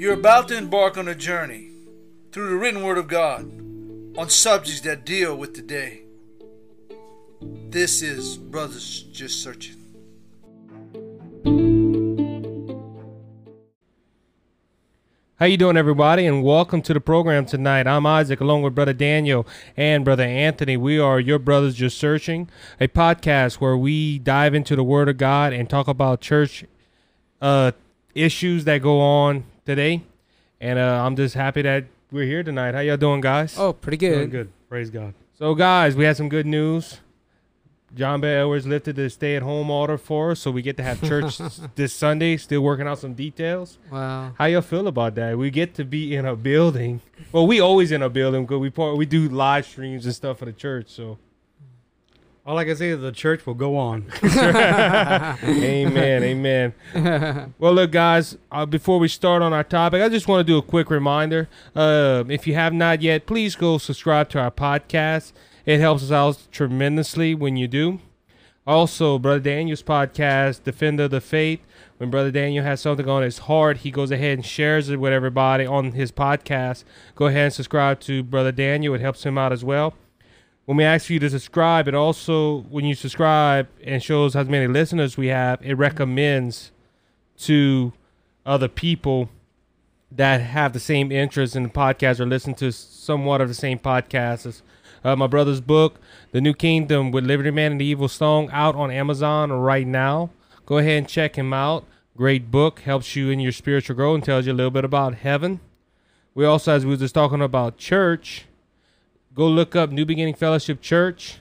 You're about to embark on a journey through the written word of God on subjects that deal with today. This is Brothers Just Searching. How you doing, everybody, and welcome to the program tonight. I'm Isaac, along with Brother Daniel and Brother Anthony. We are your brothers just searching, a podcast where we dive into the Word of God and talk about church uh, issues that go on today. And uh, I'm just happy that we're here tonight. How y'all doing, guys? Oh, pretty Doing good. good. Praise God. So, guys, we had some good news. John Bel Edwards lifted the stay-at-home order for us, so we get to have church this Sunday. Still working out some details. Wow. How y'all feel about that? We get to be in a building. Well, we always in a building because we part, we do live streams and stuff for the church. So, All I can say is the church will go on. amen, amen. Well, look, guys. Uh, before we start on our topic, I just want to do a quick reminder. Uh, if you have not yet, please go subscribe to our podcast. It helps us out tremendously when you do. Also, Brother Daniel's podcast, Defender of the Faith. When Brother Daniel has something on his heart, he goes ahead and shares it with everybody on his podcast. Go ahead and subscribe to Brother Daniel. It helps him out as well. When we ask you to subscribe, it also, when you subscribe and shows how many listeners we have, it recommends to other people that have the same interest in the podcast or listen to somewhat of the same podcast as uh, my brother's book, The New Kingdom with Liberty Man and the Evil Song, out on Amazon right now. Go ahead and check him out. Great book, helps you in your spiritual growth and tells you a little bit about heaven. We also, as we were just talking about church, go look up New Beginning Fellowship Church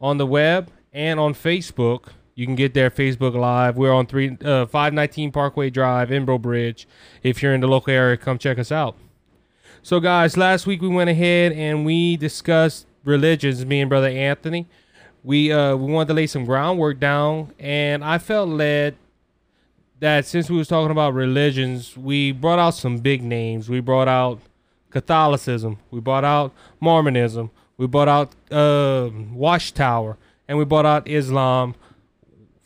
on the web and on Facebook. You can get there Facebook Live. We're on three uh, 519 Parkway Drive, Breaux Bridge. If you're in the local area, come check us out. So, guys, last week we went ahead and we discussed religions. Me and Brother Anthony, we uh, we wanted to lay some groundwork down, and I felt led that since we was talking about religions, we brought out some big names. We brought out Catholicism. We brought out Mormonism. We brought out uh, Watchtower, and we brought out Islam.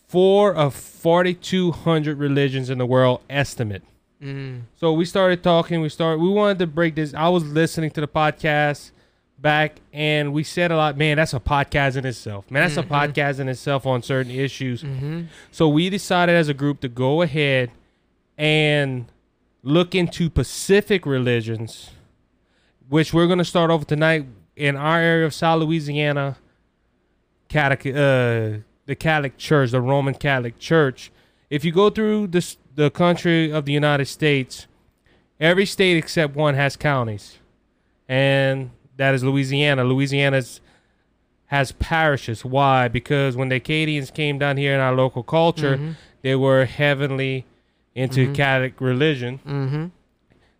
Four of 4,200 religions in the world estimate. Mm. So we started talking. We started. We wanted to break this. I was listening to the podcast back, and we said a lot. Man, that's a podcast in itself. Man, that's a podcast in itself on certain issues. Mm-hmm. So we decided as a group to go ahead and look into Pacific religions, which we're going to start off tonight in our area of South Louisiana. Catholic, uh, the Catholic Church, the Roman Catholic Church. If you go through this, the country of the United States, every state except one has counties, and that is Louisiana. Louisiana's has parishes. Why? Because when the Acadians came down here in our local culture, Mhm. they were heavily into Mhm. Catholic religion. Mm-hmm.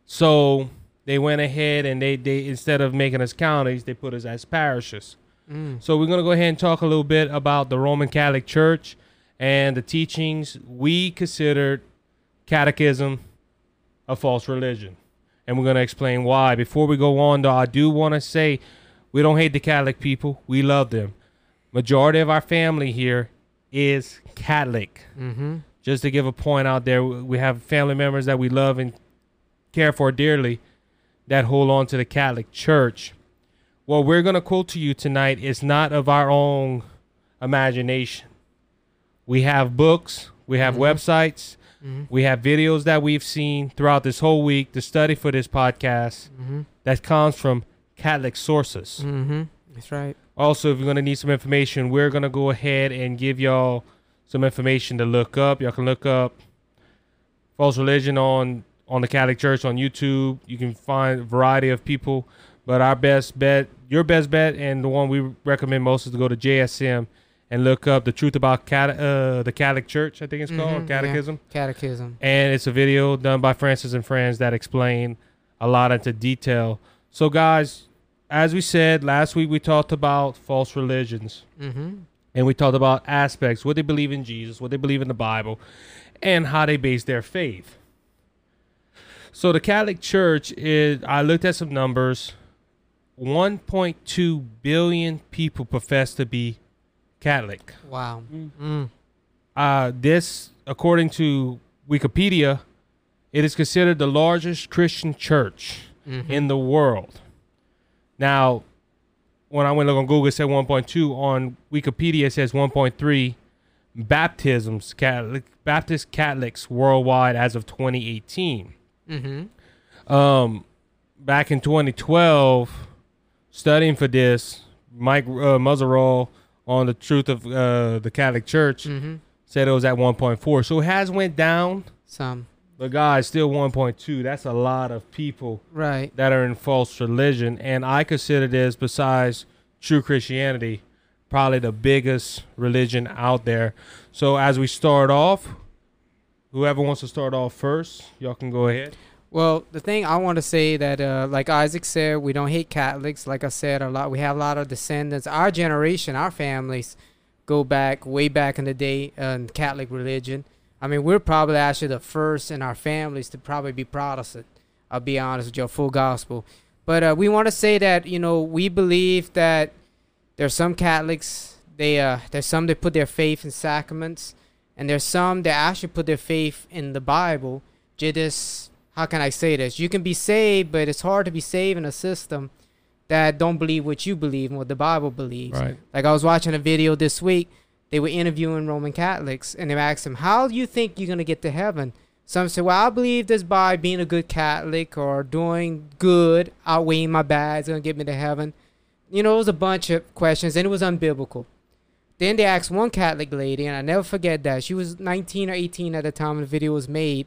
So they went ahead and they, they instead of making us counties, they put us as parishes. Mm. So we're going to go ahead and talk a little bit about the Roman Catholic Church and the teachings we considered catechism a false religion. And we're going to explain why. Before we go on, though, I do want to say we don't hate the Catholic people. We love them. Majority of our family here is Catholic. Mm-hmm. Just to give a point out there, we have family members that we love and care for dearly that hold on to the Catholic Church. What we're going to quote to you tonight is not of our own imagination. We have books, we have Mhm. websites, Mm-hmm. we have videos that we've seen throughout this whole week to study for this podcast Mm-hmm. that comes from Catholic sources. Mm-hmm. That's right. Also, if you're gonna need some information, we're gonna go ahead and give y'all some information to look up. Y'all can look up false religion on on the Catholic Church on YouTube. You can find a variety of people, but our best bet, your best bet, and the one we recommend most is to go to JSM and look up the truth about cat, uh, the Catholic Church. I think it's called Mhm, yeah. Catechism, Catechism. and it's a video done by Frances and Friends that explain a lot into detail. So, guys, as we said last week, we talked about false religions Mm-hmm. and we talked about aspects what they believe in Jesus, what they believe in the Bible, and how they base their faith. So the Catholic Church is I looked at some numbers. 1.2 billion people profess to be Catholic. Wow. Mm. Uh, this, according to Wikipedia, It is considered the largest Christian church Mm-hmm. in the world. Now, when I went to look on Google, it said 1.2. On Wikipedia, it says 1.3 baptisms, Catholic, Baptist Catholics worldwide as of 2018. Mm-hmm. Um, back in 2012, studying for this, Mike uh, Muzzerall on the truth of uh, the Catholic Church Mm-hmm. said it was at 1.4. So it has went down, Some. but guys, still 1.2. That's a lot of people Right. that are in false religion, and I consider this, besides true Christianity, probably the biggest religion out there. So as we start off, whoever wants to start off first, y'all can go ahead. Well, the thing I want to say that, uh, like Isaac said, we don't hate Catholics. Like I said, a lot we have a lot of descendants. Our generation, our families, go back way back in the day uh, in Catholic religion. I mean, we're probably actually the first in our families to probably be Protestant. I'll be honest with you, full gospel. But uh, we want to say that you know we believe that there's some Catholics they uh there's some that put their faith in sacraments, and there's some that actually put their faith in the Bible. Just how can I say this? You can be saved, but it's hard to be saved in a system that don't believe what you believe and what the Bible believes. Right. Like I was watching a video this week. They were interviewing Roman Catholics, and they asked them, "How do you think you're gonna get to heaven?" Some said, "Well, I believe this by being a good Catholic or doing good, outweighing my bad, is gonna get me to heaven." You know, it was a bunch of questions, and it was unbiblical. Then they asked one Catholic lady, and I never forget that she was 19 or 18 at the time the video was made,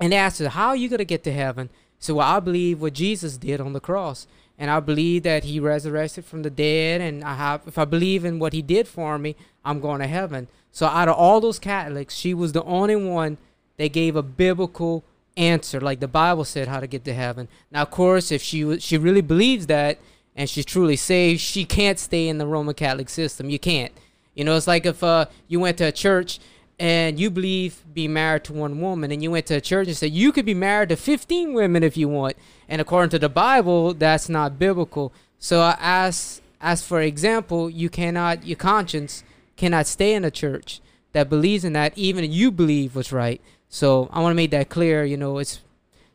and they asked her, "How are you gonna get to heaven?" So, well, I believe what Jesus did on the cross, and I believe that He resurrected from the dead, and I have, if I believe in what He did for me, I'm going to heaven. So, out of all those Catholics, she was the only one that gave a biblical answer, like the Bible said, how to get to heaven. Now, of course, if she she really believes that, and she's truly saved, she can't stay in the Roman Catholic system. You can't. You know, it's like if uh, you went to a church and you believe being married to one woman, and you went to a church and said you could be married to 15 women if you want, and according to the Bible, that's not biblical. So, as as for example, you cannot your conscience cannot stay in a church that believes in that, even if you believe what's right. So, I want to make that clear. You know, it's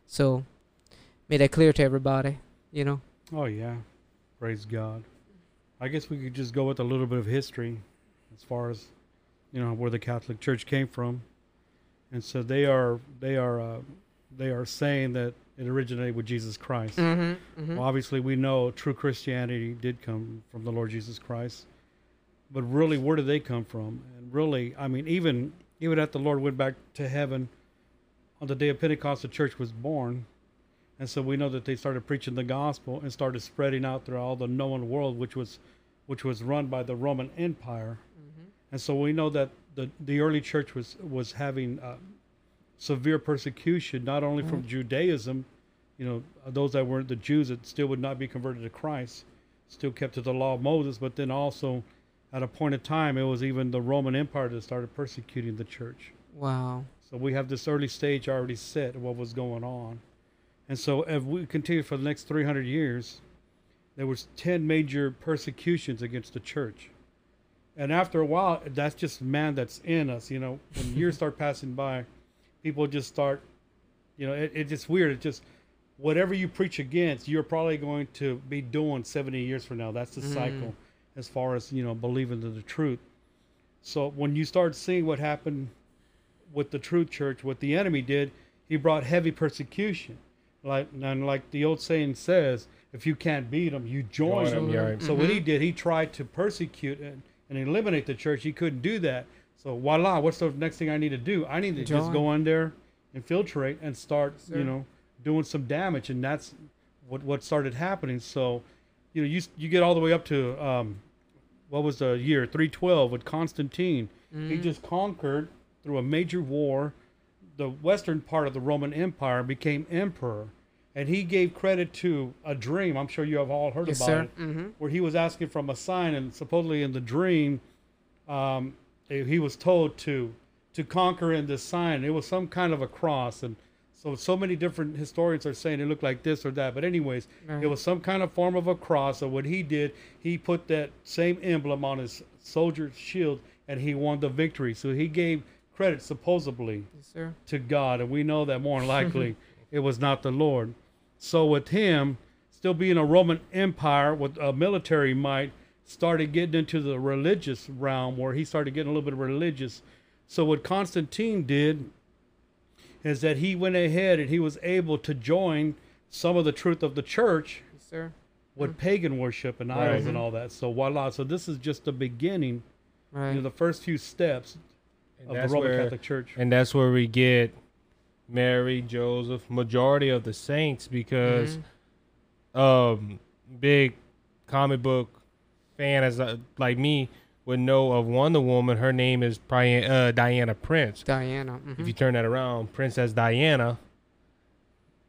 so make that clear to everybody. You know. Oh yeah, praise God. I guess we could just go with a little bit of history, as far as you know where the Catholic Church came from, and so they are they are uh, they are saying that it originated with Jesus Christ. Mm-hmm. Well, obviously, we know true Christianity did come from the Lord Jesus Christ, but really, where did they come from? And really, I mean, even even after the Lord went back to heaven on the day of Pentecost, the church was born, and so we know that they started preaching the gospel and started spreading out through all the known world, which was which was run by the Roman Empire, and so we know that the the early church was was having uh, severe persecution, not only from Judaism, you know, those that weren't the Jews that still would not be converted to Christ, still kept to the law of Moses, but then also at a point in time, it was even the Roman Empire that started persecuting the church. Wow. So we have this early stage already set of what was going on. And so if we continue for the next 300 years, there was 10 major persecutions against the church. And after a while, that's just man that's in us, you know, when years start passing by, people just start, you know, it, it's just weird. It just, whatever you preach against, you're probably going to be doing 70 years from now. That's the mm. cycle as far as, you know, believing in the truth. So when you start seeing what happened with the true church, what the enemy did, he brought heavy persecution. Like and like the old saying says, if you can't beat them, you join, Join 'em, them. yeah, right. So what he did, he tried to persecute and, and eliminate the church. He couldn't do that. So voila, what's the next thing I need to do? I need to just go in there, infiltrate, and start, Sir. you know, doing some damage. And that's what what started happening. So, you know, you you get all the way up to um, what was the year 312 with Constantine. He just conquered through a major war the western part of the Roman Empire, became emperor. And he gave credit to a dream. I'm sure you have all heard Yes, about sir. it, Mm-hmm. where he was asking from a sign, and supposedly in the dream, um, eh, he was told to to conquer in this sign. It was some kind of a cross, and so so many different historians are saying it looked like this or that. But anyways, it was some kind of form of a cross. So what he did, he put that same emblem on his soldier's shield, and he won the victory. So he gave credit supposedly Yes, sir. to God, and we know that more than likely it was not the Lord. So with him still being a Roman Empire with a military might, started getting into the religious realm where he started getting a little bit of religious. So what Constantine did is that he went ahead and he was able to join some of the truth of the church Yes, sir. with mm-hmm. pagan worship and idols Right. and mm-hmm. all that. So voila. So this is just the beginning, Right. you know, the first few steps And of the Roman where- Catholic Church. And that's where we get Mary, Joseph, majority of the saints because Mhm. um big comic book fan as uh, like me would know of Wonder Woman. Her name is Pri- uh, Diana Prince. Diana. mhm. If you turn that around, Princess Diana.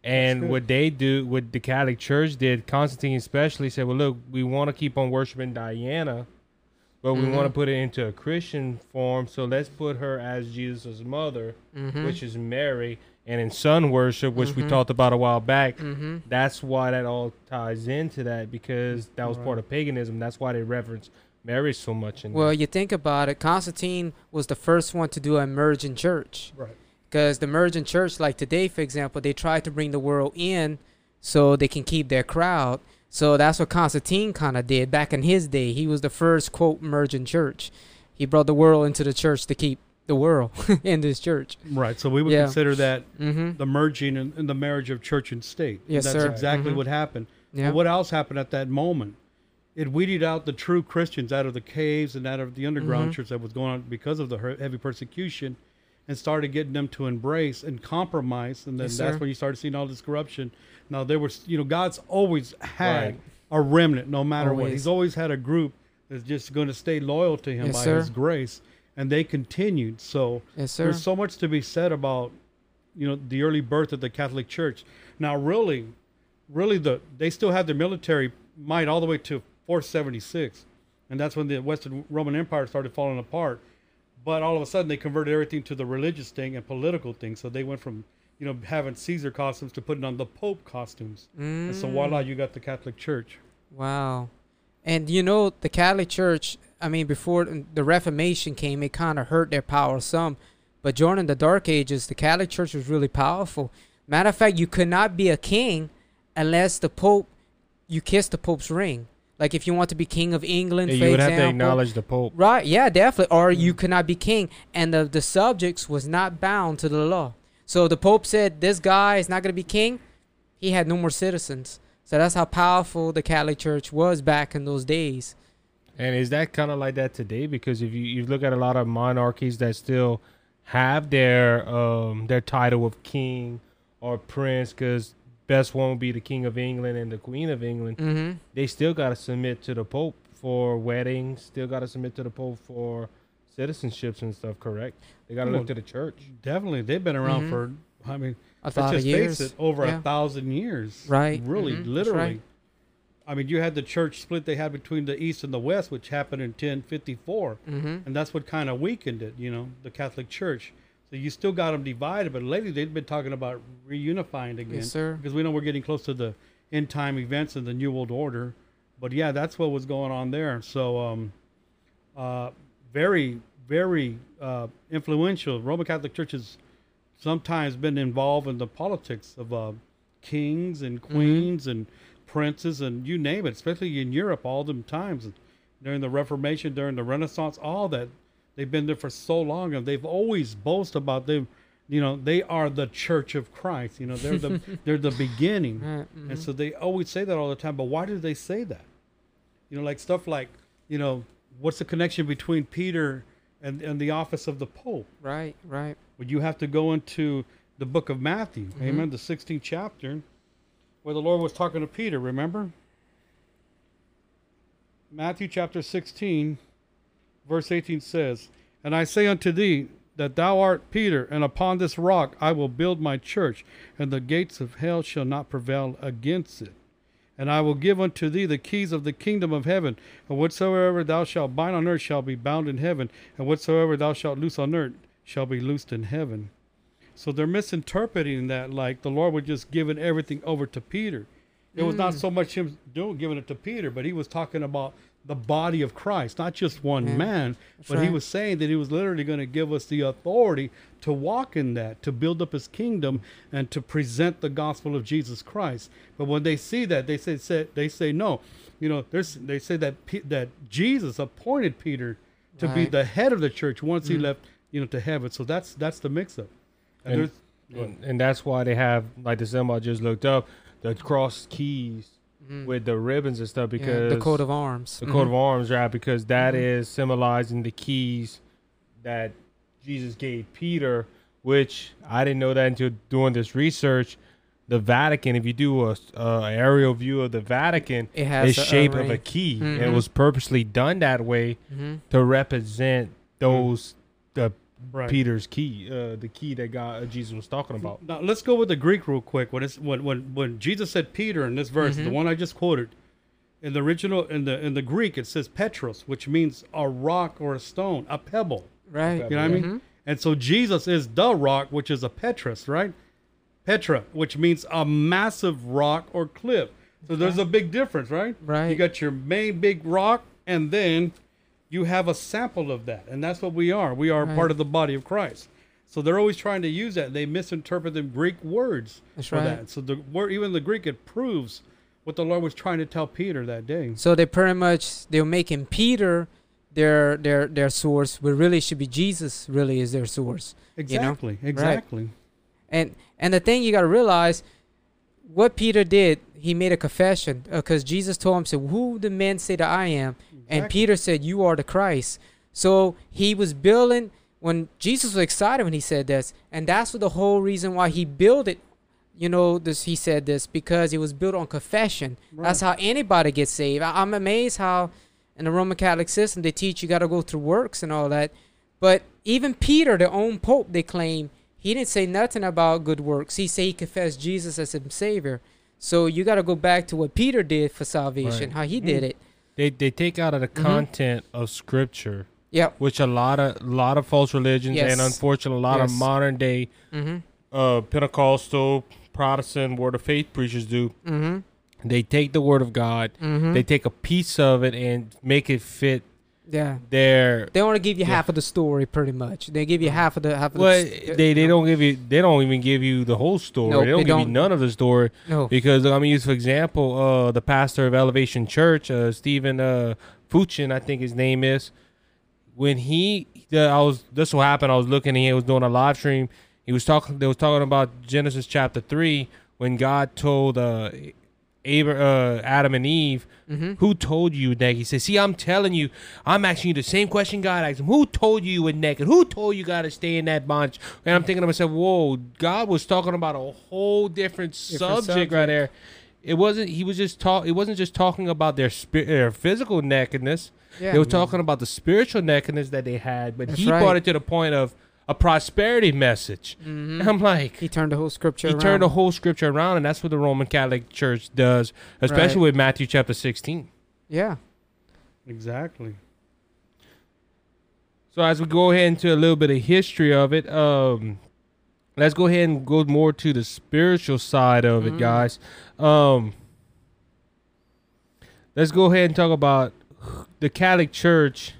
And what they do, what the Catholic Church did, Constantine especially said, "Well, look, we want to keep on worshiping Diana, but we Mhm. want to put it into a Christian form. So let's put her as Jesus' mother, Mhm. which is Mary, and in sun worship, which we Mhm. talked about a while back. Mhm. That's why that all ties into that because that was Right. part of paganism. That's why they reverence Mary so much. In Well, you think about it, Constantine was the first one to do a emergent church. Right. Because the emergent church, like today, for example, they try to bring the world in so they can keep their crowd. So that's what Constantine kind of did back in his day. He was the first, quote, merging church. He brought the world into the church to keep the world in this church. Right. So we would Yeah. consider that Mm-hmm. the merging and, and the marriage of church and state. Yes, That's sir. exactly Mhm. what happened. Yeah. But what else happened at that moment? It weeded out the true Christians out of the caves and out of the underground Mhm. church that was going on because of the heavy persecution and started getting them to embrace and compromise. And then Yes, that's sir. when you started seeing all this corruption. Now, there was, you know, God's always had Right. a remnant no matter what. He's always had a group that's just going to stay loyal to him Yes, by sir. his grace. And they continued. So, yes, there's so much to be said about you know the early birth of the catholic church now really really the they still had their military might all the way to 476 and that's when the western roman empire started falling apart but all of a sudden they converted everything to the religious thing and political thing so they went from you know having caesar costumes to putting on the pope costumes and so Mm. voila you got the catholic church Wow. And you know, the Catholic Church, I mean, before the Reformation came, it kind of hurt their power some. But during the Dark Ages, the Catholic Church was really powerful. Matter of fact, you could not be a king unless the Pope, you kiss the Pope's ring. Like if you want to be King of England, Yeah, for you would have to acknowledge the Pope. Right, yeah, definitely. Or you could not be king. And the, the subjects was not bound to the law. So the Pope said, this guy is not going to be king. He had no more citizens. So that's how powerful the Catholic Church was back in those days. And is that kind of like that today? Because if you, you look at a lot of monarchies that still have their um their title of king or prince, because best one would be the king of England and the queen of England. Mm-hmm. They still got to submit to the pope for weddings. Still got to submit to the pope for citizenships and stuff. Correct? They got to Well, look to the church. definitely they've been around Mhm. for i mean A let's lot just of years. face it over yeah. a thousand years Right. really Mhm. Literally right. i mean you had the church split they had between the east and the west which happened in 1054 Mm-hmm. and that's what kind of weakened it you know the catholic church so you still got them divided but lately they've been talking about reunifying again Yes, sir. because we know we're getting close to the end time events and the new world order but yeah that's what was going on there so um uh very very uh influential roman catholic church has sometimes been involved in the politics of uh kings and queens and princes and you name it especially in europe all them times during the reformation during the renaissance all that they've been there for so long and they've always boast about them you know they are the church of christ you know they're the they're the beginning Right. and so they always say that all the time. But why do they say that? You know, like stuff like, you know, what's the connection between Peter and, and the office of the Pope? Right. Right. Well, you have to go into the book of Matthew, mm-hmm. amen, the 16th chapter, where the Lord was talking to Peter, remember? Matthew chapter 16, verse 18 says, And I say unto thee, that thou art Peter, and upon this rock I will build my church, and the gates of hell shall not prevail against it. And I will give unto thee the keys of the kingdom of heaven, and whatsoever thou shalt bind on earth shall be bound in heaven, and whatsoever thou shalt loose on earth shall be loosed in heaven. So they're misinterpreting that like the Lord was just giving everything over to Peter. It was not mm. so much him doing giving it to Peter, but he was talking about the body of Christ, not just one Yeah, man, but he was saying that he was literally going to give us the authority to walk in that, to build up his kingdom and to present the gospel of Jesus Christ. But when they see that, they say, say they say no. You know, there's they say that Pe- that Jesus appointed Peter to be the head of the church once Mm-hmm. he left, you know, to heaven. So that's that's the mix up. And, And- and, and that's why they have like the symbol I just looked up, the cross keys with the ribbons and stuff Mm-hmm. Yeah, because the coat of arms. the coat of Mhm. arms, right? Because that Mhm. is symbolizing the keys that Jesus gave Peter, which I didn't know that until doing this research. The Vatican, if you do a, a aerial view of the Vatican, It has the shape of a key. and It was purposely done that way Mhm. to represent those the right. Peter's key, uh, the key that God uh, Jesus was talking about. Now let's go with the Greek real quick. When it's when when when Jesus said Peter in this verse, the Mhm. one I just quoted, in the original in the in the Greek it says Petros, which means a rock or a stone, a pebble. Right. You know what I mean? Mhm. And so Jesus is the rock, which is a Petrus, right? Petra, which means a massive rock or cliff. So there's a big difference, right? Right. You got your main big rock, and then you have a sample of that, and that's what we are. We are Right. part of the body of Christ. So they're always trying to use that. They misinterpret the Greek words That's for right. that. So the word, even the Greek, it proves what the Lord was trying to tell Peter that day. So they pretty much they're making Peter their their their source, but really should be Jesus. Really is their source. Exactly. Exactly. And and the thing you got to realize, what Peter did, he made a confession uh, because Jesus told him, "said Who the men say that I am?" And Peter said, "You are the Christ." So he was building when Jesus was excited when he said this, and that's what the whole reason why he built it. You know, this he said this because it was built on confession. That's how anybody gets saved. I, I'm amazed how in the Roman Catholic system they teach you got to go through works and all that. But even Peter, the own pope, they claim he didn't say nothing about good works. He said he confessed Jesus as his savior. So you got to go back to what Peter did for salvation, Right. how he did it. They they take out of the Mhm. content of Scripture, Yep. which a lot of a lot of false religions and unfortunately a lot of modern day Mm-hmm. uh, Pentecostal Protestant Word of Faith preachers do. Mm-hmm. They take the Word of God, Mm-hmm. they take a piece of it and make it fit yeah. their. They only give you Yeah. half of the story, pretty much. They give you half of the half of Well, the. they they don't give you they don't even give you the whole story. Nope, they don't they give you don't. none of the story No. because I'm gonna use for example uh, the pastor of Elevation Church, uh, Steven uh, Fuchin, I think his name is. When he, the, I was this will happen. I was looking. He was doing a live stream. He was talking. They was talking about Genesis chapter three when God told uh, Abra, uh, Adam and Eve, Mm-hmm. "Who told you that?" He said, "See, I'm telling you. I'm asking you the same question God asked him. Who told you you were naked? Who told you got to stay in that bondage?" And I'm thinking to myself, "Whoa, God was talking about a whole different, subject, subject. right there. It wasn't. He was just talk. It wasn't just talking about their spirit, their physical nakedness. Yeah. They were talking about the spiritual nakedness that they had. But That's he right. brought it to the point of a prosperity message. Mhm. I'm like, He turned the whole scripture he around. turned the whole scripture around, and that's what the Roman Catholic Church does, especially Right. with Matthew chapter 16. Yeah. Exactly. So as we go ahead into a little bit of history of it, um, let's go ahead and go more to the spiritual side of it, Mhm. guys. Um, let's go ahead and talk about the Catholic Church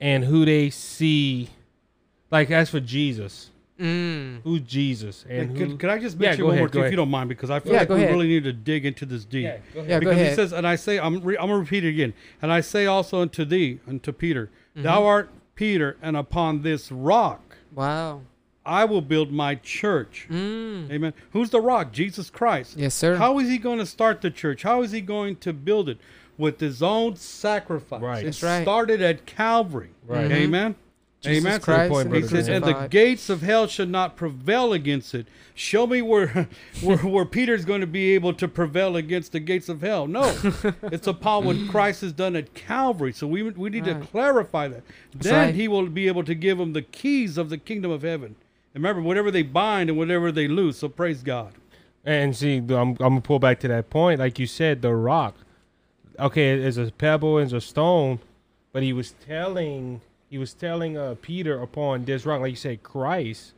and who they see. Like as for Jesus, Mm. who's Jesus and And who? could, could I just Yeah, mention go one ahead, more thing, if you don't mind, because I feel Yeah, like we ahead. really need to dig into this deep. yeah, go ahead. Yeah, go because ahead. he says, and I say, I'm, re- I'm gonna repeat it again, and I say also unto thee, unto Peter, thou Mm-hmm. art Peter, and upon this rock Wow. I will build my church. Mm. Amen. Who's the rock? Jesus Christ. Yes, sir. How is he going to start the church? How is he going to build it? With his own sacrifice. Right. It That's right. started at Calvary. Right. Mhm. Amen. Jesus Amen. Christ point, and brother. He says, and the gates of hell should not prevail against it. Show me where, where, where Peter's going to be able to prevail against the gates of hell. No, it's upon what Christ has done at Calvary. So we, we need Right. to clarify that. That's then right. he will be able to give them the keys of the kingdom of heaven. And remember, whatever they bind and whatever they loose. So praise God. And see, I'm, I'm gonna pull back to that point. Like you said, the rock. Okay, it's a pebble, it's a stone, but he was telling he was telling uh, Peter upon this rock, like you said, Christ.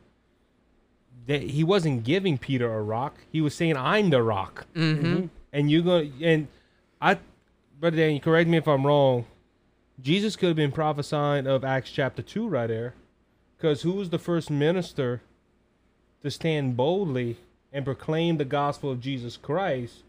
That he wasn't giving Peter a rock. He was saying, "I'm the rock," Mm-hmm. and you're gonna and I Brother Dan, correct me if I'm wrong. Jesus could have been prophesying of Acts chapter 2 right there. Because who was the first minister to stand boldly and proclaim the gospel of Jesus Christ?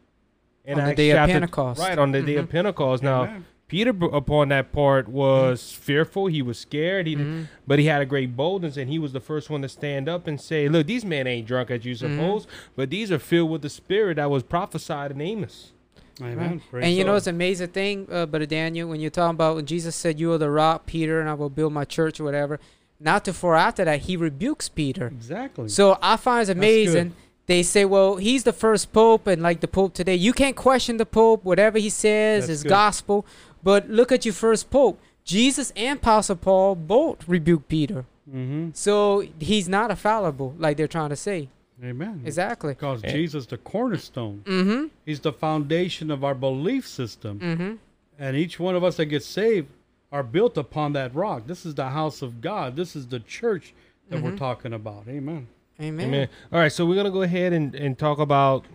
in On the Acts day of Pentecost. Right, on the day of Mhm. Pentecost. Now, Amen. Peter, upon that part, was fearful. He was scared. He, Mhm. but he had a great boldness, and he was the first one to stand up and say, "Look, these men ain't drunk as you Mm-hmm. suppose, but these are filled with the Spirit that was prophesied in Amos." Amen. Right. Praise And you know, it's an amazing thing, uh, Brother Daniel, when you're talking about when Jesus said, You are the rock, Peter, and I will build my church or whatever. Not too far after that, he rebukes Peter. exactly. So I find it amazing. They say, well, he's the first pope, and like the pope today, you can't question the pope. Whatever he says That's is good. gospel. But look at your first pope. Jesus and Apostle Paul both rebuked Peter. mm-hmm. So he's not infallible, like they're trying to say. Amen. Exactly. Because Eh. Jesus, the cornerstone, Mm-hmm. He's the foundation of our belief system. Mm-hmm. And each one of us that gets saved are built upon that rock. This is the house of God. This is the church that we're Mhm. talking about. Amen. Amen. Amen. All right, so we're gonna go ahead and, and talk about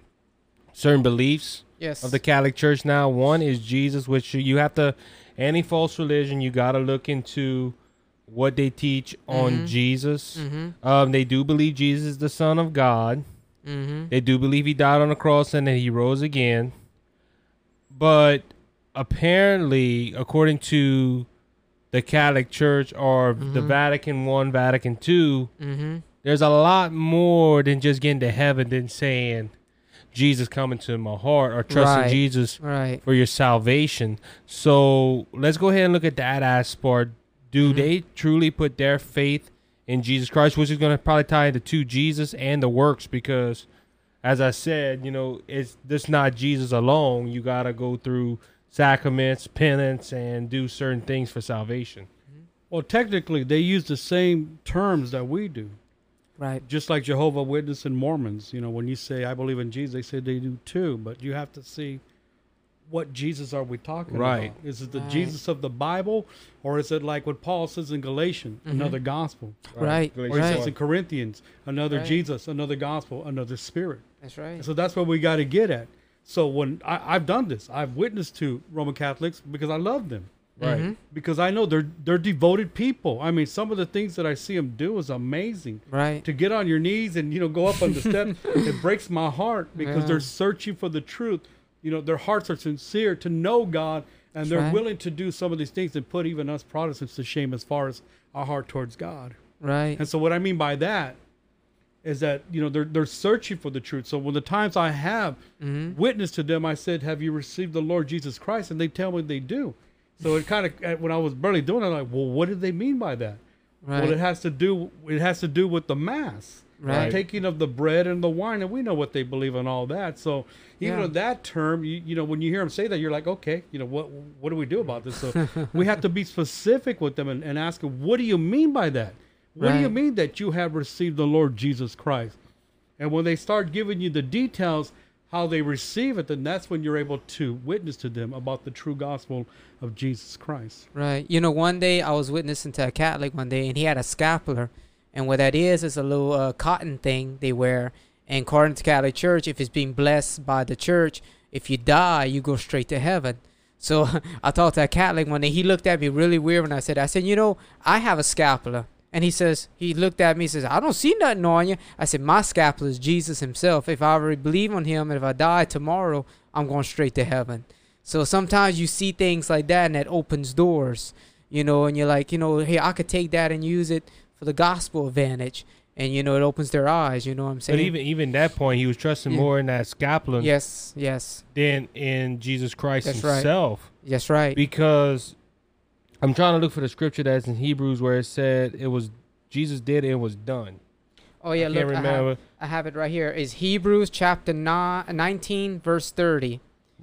certain beliefs Yes. of the Catholic Church. Now, one is Jesus, which you have to any false religion, you got to look into what they teach on Mhm. Jesus. Mm-hmm. Um, they do believe Jesus is the Son of God. Mm-hmm. They do believe he died on the cross and that he rose again. But apparently, according to the Catholic Church or the Mhm. Vatican One, Vatican Two, Mm-hmm. there's a lot more than just getting to heaven than saying Jesus coming to my heart or trusting Right. Jesus Right. for your salvation. So let's go ahead and look at that aspect. Do Mhm. they truly put their faith in Jesus Christ, which is going to probably tie into two Jesus and the works? Because, as I said, you know, it's this not Jesus alone. You got to go through sacraments, penance, and do certain things for salvation. Well, technically, they use the same terms that we do. Right. Just like Jehovah Witness and Mormons. You know, when you say, I believe in Jesus, they say they do too. But you have to see what Jesus are we talking Right. about? Is it the Right. Jesus of the Bible? Or is it like what Paul says in Galatians, Mhm. another gospel? Right. Galatians Or he Right. says in Corinthians, another Right. Jesus, another gospel, another spirit. That's right. So that's what we got to get at. So when I, I've done this, I've witnessed to Roman Catholics because I love them. Right. Mhm. Because I know they're they're devoted people. I mean, some of the things that I see them do is amazing. Right. To get on your knees and you know go up on the step, it breaks my heart because Yeah. they're searching for the truth. You know, their hearts are sincere to know God, and That's they're right. willing to do some of these things and put even us Protestants to shame as far as our heart towards God. Right. And so what I mean by that is that you know they're they're searching for the truth. So when the times I have Mm-hmm. witnessed to them, I said, "Have you received the Lord Jesus Christ?" And they tell me they do. So it kind of when I was barely doing it, I'm like, "Well, what did they mean by that?" Right. Well, it has to do it has to do with the mass, Right. taking of the bread and the wine, and we know what they believe in all that. So even Yeah. that term, you, you know, when you hear them say that, you're like, okay, you know, what what do we do about this? So we have to be specific with them and, and ask them, what do you mean by that? What do you mean that you have received the Lord Jesus Christ? And when they start giving you the details how they receive it, then that's when you're able to witness to them about the true gospel of Jesus Christ. Right. You know, one day I was witnessing to a Catholic one day, and he had a scapular, and what that is is a little uh, cotton thing they wear. And according to Catholic Church, if it's being blessed by the church, if you die, you go straight to heaven. So I talked to a Catholic one day. He looked at me really weird when I said, "I said, you know, I have a scapular." And he says, he looked at me, he says, I don't see nothing on you. I said, my scapular is Jesus himself. If I already believe on him and if I die tomorrow, I'm going straight to heaven. So sometimes you see things like that and that opens doors, you know, and you're like, you know, hey, I could take that and use it for the gospel advantage. And, you know, it opens their eyes, you know what I'm saying? But even even that point, he was trusting Yeah. more in that scapular yes, yes, than in Jesus Christ That's right. himself. that's right. Because I'm trying to look for the scripture that's in Hebrews where it said it was Jesus did it and was done. oh, yeah, I look, can't I have. I have it right here. Is Hebrews chapter ni- 19, verse 30.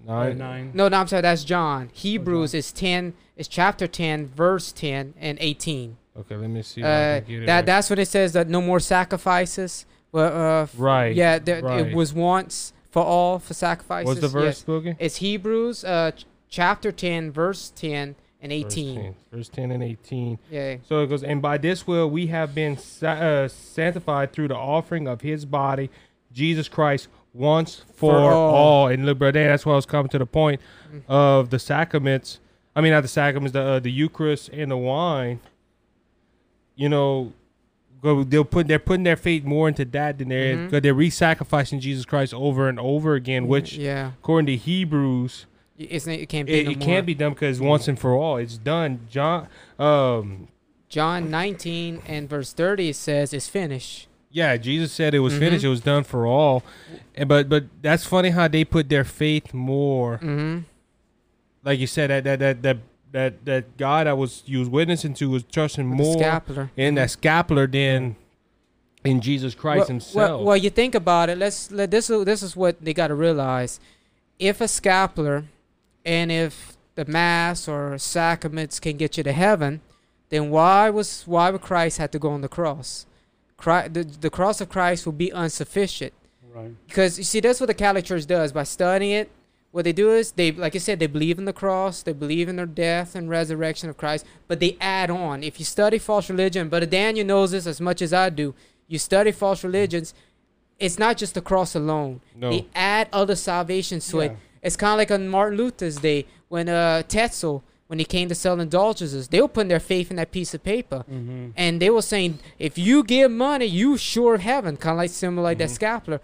Nine. Nine. No, no, I'm sorry, that's John. Hebrews is 10, is chapter 10, verse 10 and 18. Okay, let me see. Uh, get it that right. that's when it says that no more sacrifices. Well, uh, right. Yeah, there, right. it was once for all for sacrifices. What's the verse Yes. spoken? It's Hebrews uh, ch- chapter 10, verse 10 and 18. Verse 10, verse 10 and 18. Yeah. So it goes, and by this will we have been sa- uh, sanctified through the offering of his body, Jesus Christ, once for, For all. all. And look, brother, that's why I was coming to the point Mhm. of the sacraments. I mean, not the sacraments, the uh, the Eucharist and the wine. You know, go they'll put they're putting their faith more into that than they're Mhm. because they're re-sacrificing Jesus Christ over and over again, which yeah, according to Hebrews, it's, it can't be. it, no it can't be done because once and for all, it's done. John, um, John 19 and verse 30 says it's finished. yeah, Jesus said it was Mhm. finished. It was done for all. And, but but that's funny how they put their faith more, Mm-hmm. like you said that that that that that, that God I was you was witnessing to was trusting more scapular. in that scapular than in Jesus Christ well, Himself. Well, well, you think about it. Let's let this. is- This is what they got to realize. If a scapular, and if the mass or sacraments can get you to heaven, then why was why would Christ have to go on the cross? Christ, the, the cross of Christ will be insufficient Right. because you see that's what the Catholic Church does by studying it. What they do is they, like I said, they believe in the cross, they believe in the death and resurrection of Christ, but they add on. If you study false religion, but Daniel knows this as much as I do. You study false religions, it's not just the cross alone. no, They add other salvations to it. It's kind of like on Martin Luther's day when uh, Tetzel, when he came to sell indulgences, they were putting their faith in that piece of paper. Mm-hmm. And they were saying, if you give money, you sure heaven, kind of like similar like that scapular.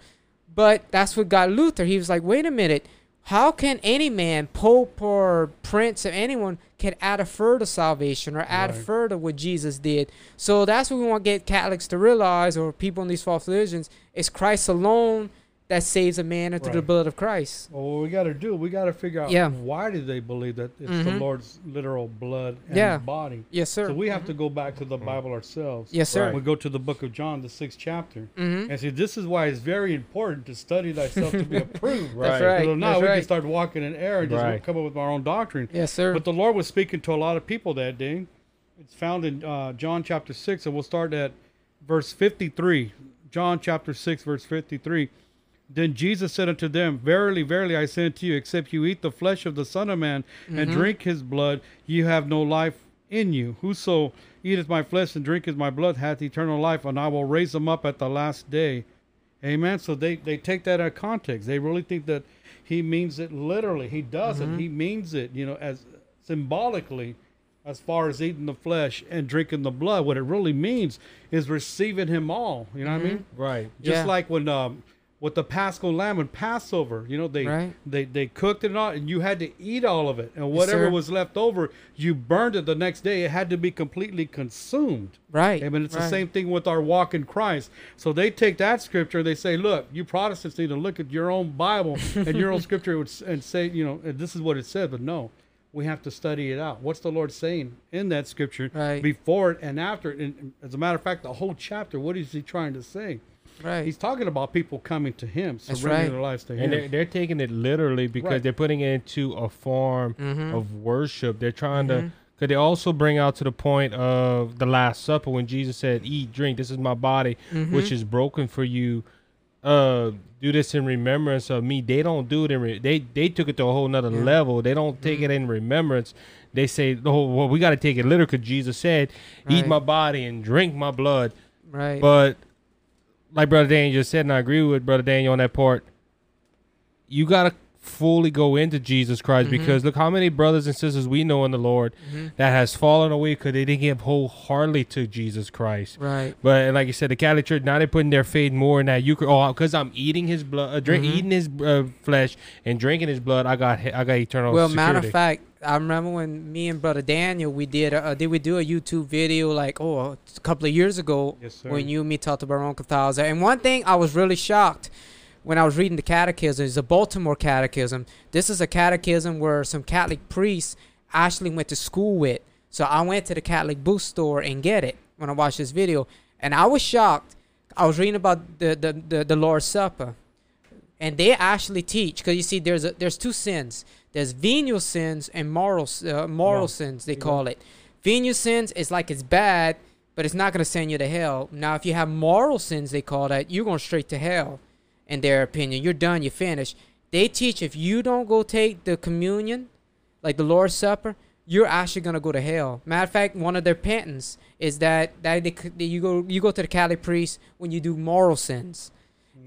But that's what got Luther. He was like, wait a minute, how can any man, pope or prince or anyone, can add a further salvation or add Right. further what Jesus did? So that's what we want to get Catholics to realize, or people in these false religions, it's Christ alone that saves a man into the blood of Christ. Well, what we got to do, we got to figure out Yeah. why do they believe that it's the Mhm. Lord's literal blood and Yeah. body. Yes, sir. So we have to go back to the Bible ourselves. Yes, sir. We go to the book of John, the sixth chapter, Mm-hmm. and see this is why it's very important to study thyself to be approved. That's Right. right. So now That's we right. can start walking in error and just Right. come up with our own doctrine. Yes, sir. But the Lord was speaking to a lot of people that day. It's found in uh, John chapter 6, and we'll start at verse 53. John chapter 6, verse 53. Then Jesus said unto them, Verily, verily, I say unto you, except you eat the flesh of the Son of Man and mm-hmm. drink his blood, you have no life in you. Whoso eateth my flesh and drinketh my blood hath eternal life, and I will raise him up at the last day. Amen. So they, they take that out of context. They really think that he means it literally. He doesn't. Mm-hmm. He means it, you know, as symbolically as far as eating the flesh and drinking the blood. What it really means is receiving him all. You know what I mean? Mm-hmm. right. Just Yeah. like when um with the Paschal lamb and Passover, you know, they Right. they they cooked it all and you had to eat all of it. And whatever sir. was left over, you burned it the next day. It had to be completely consumed. right. I mean, it's the same thing with our walk in Christ. So they take that scripture and they say, look, you Protestants need to look at your own Bible and your own scripture and and say, you know, this is what it said. But no, we have to study it out. What's the Lord saying in that scripture Right. before it and after it? And as a matter of fact, the whole chapter, what is he trying to say? Right. He's talking about people coming to him, That's surrendering right. their lives to And him. they're, they're taking it literally because Right. they're putting it into a form Mhm. of worship. They're trying Mhm. to, because they also bring out to the point of the Last Supper when Jesus said, "Eat, drink. This is my body, Mhm. which is broken for you. Uh, do this in remembrance of me." They don't do it in. Re- they they took it to a whole nother Yeah. level. They don't take it in remembrance. They say, "Oh, well, we got to take it literal," because Jesus said, "Eat Right. my body and drink my blood." right. But like Brother Daniel just said, and I agree with Brother Daniel on that part, you gotta fully go into Jesus Christ Mhm. because look how many brothers and sisters we know in the Lord Mhm. that has fallen away because they didn't give wholeheartedly to Jesus Christ. Right. But like you said, the Catholic Church now they're putting their faith more in that you could oh because I'm eating his blood, uh, drink, Mhm. eating his uh, flesh and drinking his blood, I got I got eternal Well, security. matter of fact, I remember when me and brother Daniel we did a, uh, did we do a YouTube video like oh a couple of years ago yes, sir. when you and me talked about Ron Catholicism. And one thing I was really shocked when I was reading the catechism it's a Baltimore Catechism. This is a catechism where some Catholic priests actually went to school with. So I went to the Catholic bookstore and get it when I watched this video, and I was shocked. I was reading about the the, the, the Lord's Supper, and they actually teach because you see there's a, there's two sins. There's venial sins and moral uh, moral Yeah. sins they Yeah. call it. Venial sins is like it's bad, but it's not going to send you to hell. Now, if you have moral sins, they call that, you're going straight to hell, in their opinion. You're done, you're finished. They teach if you don't go take the communion, like the Lord's Supper, you're actually going to go to hell. Matter of fact, one of their penance is that, that they, that you go you go to the Catholic priest when you do moral sins.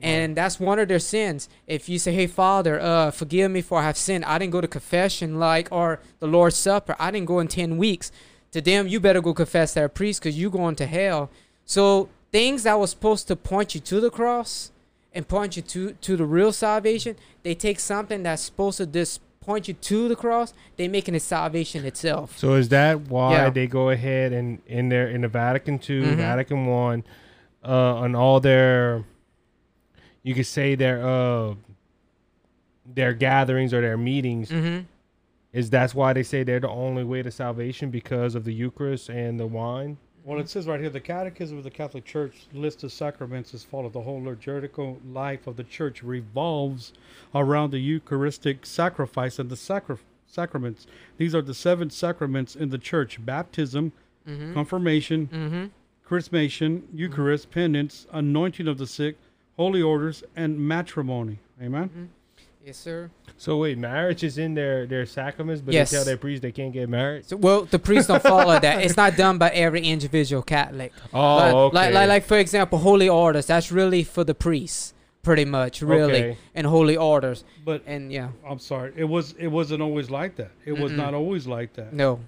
And that's one of their sins. If you say, "Hey, Father, uh, forgive me for I have sinned. I didn't go to confession, like or the Lord's Supper. I didn't go in ten weeks." To them, you better go confess that priest because you're going to hell. So things that was supposed to point you to the cross and point you to to the real salvation, they take something that's supposed to just point you to the cross. They making it salvation itself. So is that why Yeah. they go ahead and in their in the Vatican 2 Mhm. Vatican One, uh, on all their, you could say their uh, their gatherings or their meetings Mm-hmm. is that's why they say they're the only way to salvation because of the Eucharist and the wine. Well, it says right here the Catechism of the Catholic Church lists the sacraments as follows. The whole liturgical life of the Church revolves around the Eucharistic sacrifice and the sacri- sacraments. These are the seven sacraments in the Church baptism, Mm-hmm. confirmation, Mm-hmm. chrismation, Eucharist, penance, anointing of the sick, holy orders, and matrimony. Amen. Yes, sir. So wait, marriage is in their their sacraments, but Yes. they tell their priest they can't get married. So, well, the priest don't follow that. It's not done by every individual Catholic. Oh, like, okay. like, like, like, for example, holy orders. That's really for the priests, pretty much, really, Okay. and holy orders. But And yeah, I'm sorry, it was it wasn't always like that. It was Mm-mm. not always like that. no,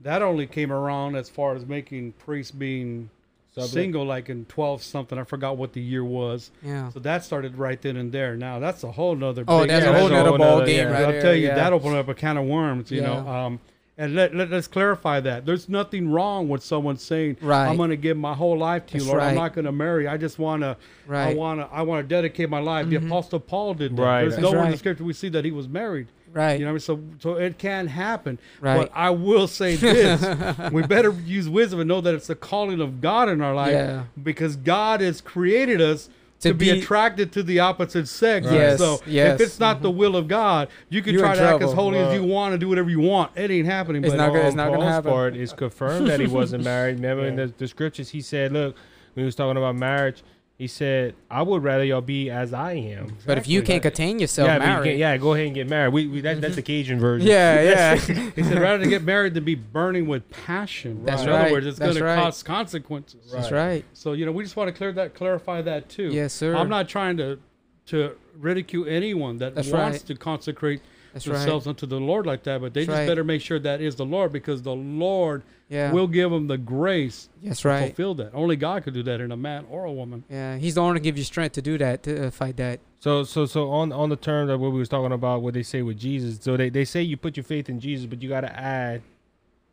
That only came around as far as making priests being Sublet. single, like in 12 something. I forgot what the year was. yeah. So that started right then and there. Now that's a whole nother. Oh, big that's yeah, a whole nother ball nother- game yeah. right I'll there. tell you, yeah. that opened up a can of worms, you know. Um, and let, let, us clarify that. There's nothing wrong with someone saying, Right. I'm going to give my whole life to you, That's Lord. I'm not going to marry. I just want to, I want to, I want to dedicate my life. The Mhm. Apostle Paul did that. Right. There's That's nowhere in the scripture we see that he was married. Right. You know, what I mean? so so it can happen. Right. But I will say this: we better use wisdom and know that it's the calling of God in our life, Yeah. because God has created us to, To be, be- attracted to the opposite sex. Right. Yes, So yes. if it's not the will of God, you can You're try in to act as trouble. holy as you want and do whatever you want. It ain't happening. It's but not good. It's not gonna Paul's happen. part, it's confirmed that he wasn't married. Remember in the, the scriptures, he said, "Look, when he was talking about marriage, he said, I would rather y'all be as I am." But if you can't contain yourself, yeah, but you marry. can't- yeah, go ahead and get married. We, we that, that's the mm-hmm. Cajun version. yeah, yeah. He said rather to get married than be burning with passion. That's in right. other words, it's going right. to cause consequences. That's right. So you know, we just want to clear that, clarify that too. Yes, sir. I'm not trying to to ridicule anyone that That's wants right. to consecrate That's right. themselves unto the Lord like that, but they That's just right. better make sure that is the Lord because the Lord Yeah. will give them the grace That's to right. fulfill that. Only God could do that in a man or a woman. Yeah, he's the one to give you strength to do that, to uh, fight that. So so so on on the terms of what we was talking about, what they say with Jesus. So they, they say you put your faith in Jesus, but you got to add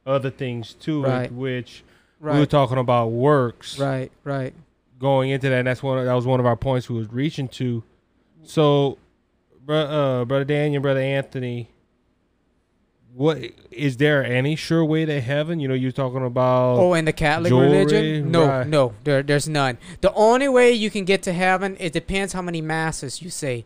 other things to Right. it, which we were talking about works. Right. Right. Going into that, and that's one. Of, that was one of our points we was reaching to. So, bro, uh, brother Daniel, brother Anthony, what is there any sure way to heaven? You know, you're talking about. Oh, in the Catholic jewelry, religion? No, right. no, there, there's none. The only way you can get to heaven, it depends how many masses you say.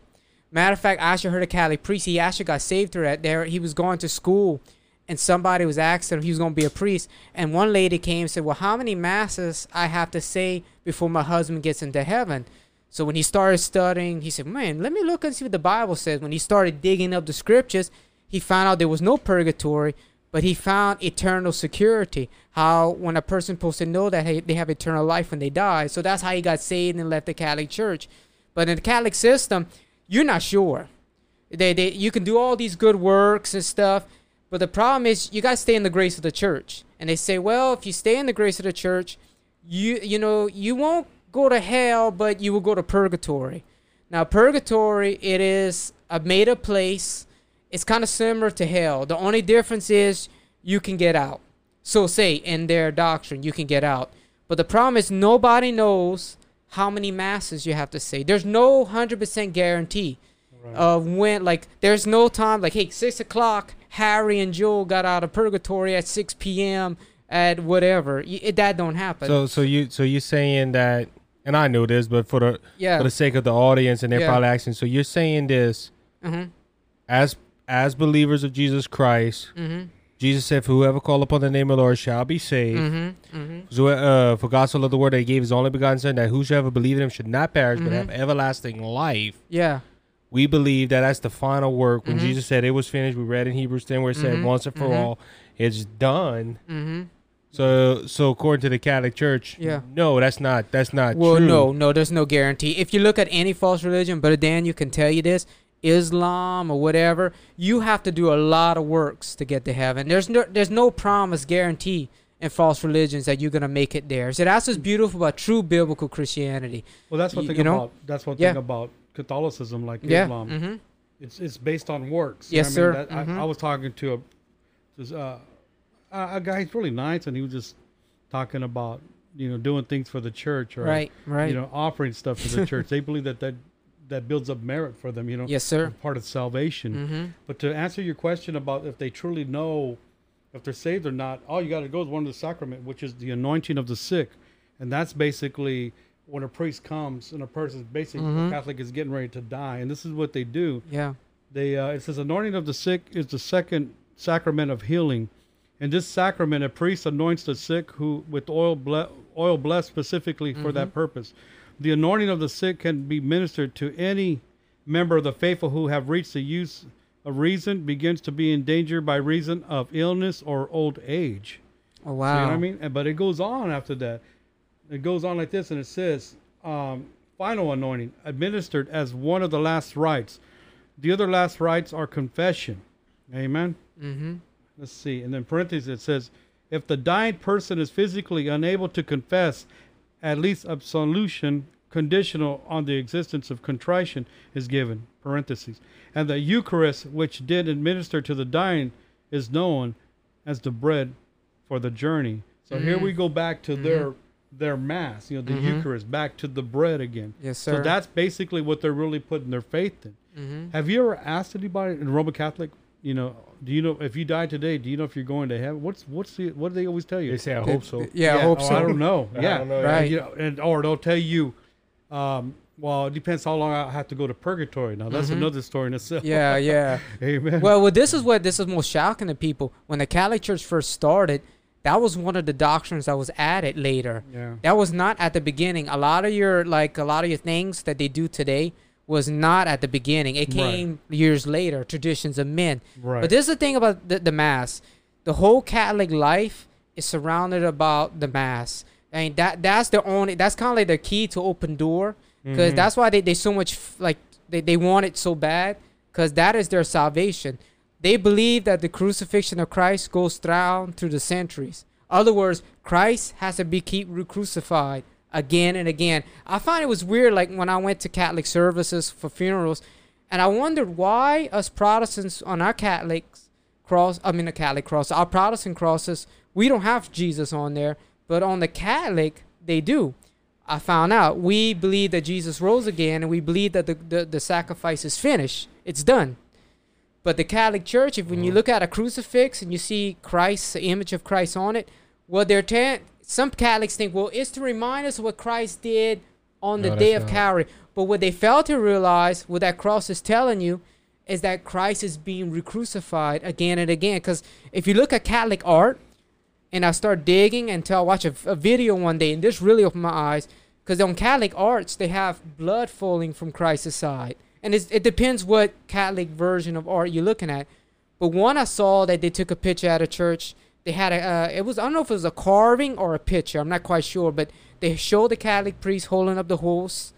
Matter of fact, I actually heard a Catholic priest. He actually got saved through that. There, he was going to school, and somebody was asking if he was going to be a priest. And one lady came and said, "Well, how many masses I have to say before my husband gets into heaven?" So when he started studying, he said, "Man, let me look and see what the Bible says." When he started digging up the scriptures, he found out there was no purgatory, but he found eternal security. How when a person supposed to know that hey, they have eternal life when they die. So that's how he got saved and left the Catholic Church. But in the Catholic system, you're not sure. They, they you can do all these good works and stuff, but the problem is you gotta stay in the grace of the church. And they say, well, if you stay in the grace of the church, you you know you won't go to hell, but you will go to purgatory. Now, purgatory it is a made up place. It's kind of similar to hell. The only difference is you can get out. So say in their doctrine you can get out. But the problem is nobody knows how many masses you have to say. There's no hundred percent guarantee of when like there's no time like hey six o'clock Harry and Joel got out of purgatory at six p.m. at whatever. It, that don't happen. So so you so you're saying that, and I know this, but for the yeah. for the sake of the audience, and they're Yeah. probably asking. So you're saying this mm-hmm. as as believers of Jesus Christ. Mm-hmm. Jesus said, "For whoever call upon the name of the Lord shall be saved." Mm-hmm. Mm-hmm. So, uh, for God so loved the world that He gave His only begotten Son, that whosoever believe in Him should not perish but have everlasting life. Yeah. We believe that that's the final work. When Mhm. Jesus said it was finished, we read in Hebrews ten where it said, Mhm. "Once and for all, it's done." Mm-hmm. So, so according to the Catholic Church, Yeah. no, that's not that's not Well, true. no, no, there's no guarantee. If you look at any false religion, but Dan, you can tell you this: Islam or whatever, you have to do a lot of works to get to heaven. There's no, there's no promise guarantee in false religions that you're gonna make it there. So that's what's beautiful about true biblical Christianity. Well, that's one You- thing you know? about that's one Yeah. thing about Catholicism, like Yeah. Islam. Mm-hmm. It's it's based on works. Yes, I mean, sir. that- Mhm. I, I was talking to a this, uh, a a guy. He's really nice, and he was just talking about you know doing things for the church or Right, right. you know offering stuff to the church. They believe that that that builds up merit for them. You know, yes, sir. part of salvation. Mm-hmm. But to answer your question about if they truly know if they're saved or not, all you got to go is one of the sacrament, which is the anointing of the sick, and that's basically when a priest comes and a person's basically Mhm. a Catholic is getting ready to die, and this is what they do. Yeah. They uh, it says anointing of the sick is the second sacrament of healing. In this sacrament, a priest anoints the sick who with oil ble- oil blessed specifically for that purpose. The anointing of the sick can be ministered to any member of the faithful who have reached the use of reason, begins to be in danger by reason of illness or old age. Oh So wow. you know what I mean? And- But it goes on after that. It goes on like this, and it says, um, final anointing, administered as one of the last rites. The other last rites are confession. Amen. Mm-hmm. Let's see. And then parentheses it says, if the dying person is physically unable to confess, at least absolution conditional on the existence of contrition is given. Parentheses. And the Eucharist, which did administer to the dying, is known as the bread for the journey. So here we go back to their their mass, you know, the Mhm. Eucharist, back to the bread again. Yes, sir So that's basically what they're really putting their faith in. mm-hmm. Have you ever asked anybody in Roman Catholic, you know, do you know if you die today, do you know if you're going to heaven? What's what's the what do they always tell you? They say I hope so. Yeah, I hope oh, so. I don't know. I yeah, don't know. Right. And, you know, and or they'll tell you, um, well, it depends how long I have to go to purgatory. Now that's Mhm. another story in itself. Yeah, yeah. Amen. well, well, this is what this is most shocking to people. When the Catholic Church first started, that was one of the doctrines that was added later. yeah. That was not at the beginning. A lot of your like a lot of your things that they do today was not at the beginning. It Right. came years later. Traditions of men. Right. But this is the thing about the, the mass. The whole Catholic life is surrounded about the mass. I mean that that's the only that's kind of like the key to open door because Mhm. that's why they, they so much like they, they want it so bad because that is their salvation. They believe that the crucifixion of Christ goes down through the centuries. Other words, Christ has to be keep crucified again and again. I find it was weird, like when I went to Catholic services for funerals, and I wondered why us Protestants on our Catholic cross, I mean the Catholic cross, our Protestant crosses, we don't have Jesus on there, but on the Catholic they do. I found out we believe that Jesus rose again, and we believe that the, the, the sacrifice is finished. It's done. But the Catholic Church, if when you mm. look at a crucifix and you see Christ, the image of Christ on it, what they're ta- some Catholics think, well, it's to remind us what Christ did on the No, day of not. Calvary. But what they fail to realize, what that cross is telling you, is that Christ is being re-crucified again and again. Because if you look at Catholic art, and I start digging until I watch a, a video one day, and this really opened my eyes. Because on Catholic arts, they have blood falling from Christ's side, and it's, it depends what Catholic version of art you're looking at. But one I saw that they took a picture at a church. They had a, uh, it was I don't know if it was a carving or a picture. I'm not quite sure, but they showed the Catholic priest holding up the horse,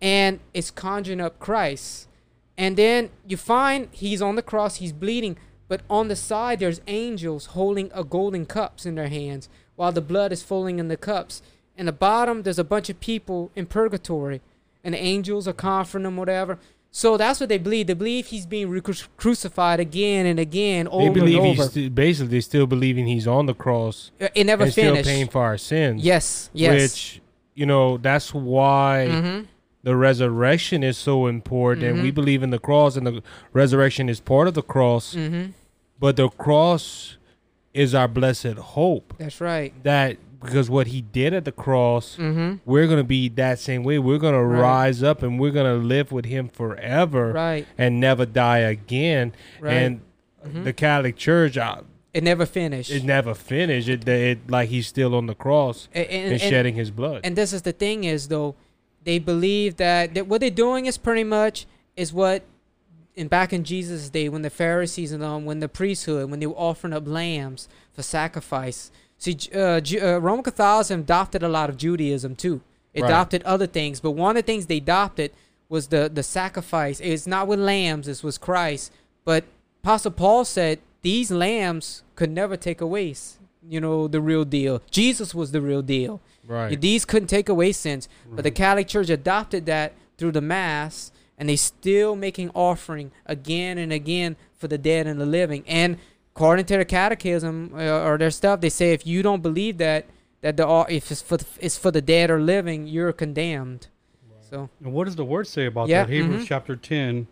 and it's conjuring up Christ. And then you find he's on the cross, he's bleeding, but on the side there's angels holding a golden cups in their hands while the blood is falling in the cups. And the bottom there's a bunch of people in purgatory, and the angels are comforting them, whatever. So that's what they believe. They believe he's being re- crucified again and again, over They believe and he's over. st- basically they're still believing he's on the cross Uh, it never and still finished. paying for our sins. Yes, yes. Which you know that's why hmm the resurrection is so important, and we believe in the cross, and the resurrection is part of the cross. hmm But the cross is our blessed hope. That's right. That because what he did at the cross, hmm we're gonna be that same way. We're gonna Right. rise up, and we're gonna live with him forever Right. and never die again. Right. And Mhm. the Catholic Church, uh, it never finished. it never finished. It, it like he's still on the cross and, and, and- shedding his blood. and this is the thing is though, they believe that, that what they're doing is pretty much is what in back in Jesus' day when the Pharisees and um, when the priesthood when they were offering up lambs for sacrifice. See, uh, Ju- uh, Roman Catholicism adopted a lot of Judaism too. It Right. adopted other things, but one of the things they adopted was the the sacrifice. It's not with lambs. This was Christ. But Apostle Paul said these lambs could never take away, you know, the real deal. Jesus was the real deal. Right. These couldn't take away sins, but the Catholic Church adopted that through the Mass, and they still making offering again and again for the dead and the living. And according to their catechism uh, or their stuff, they say if you don't believe that, that the o- if it's for the, it's for the dead or living, you're condemned. So And what does the word say about Yeah, that? Hebrews mhm. chapter 10.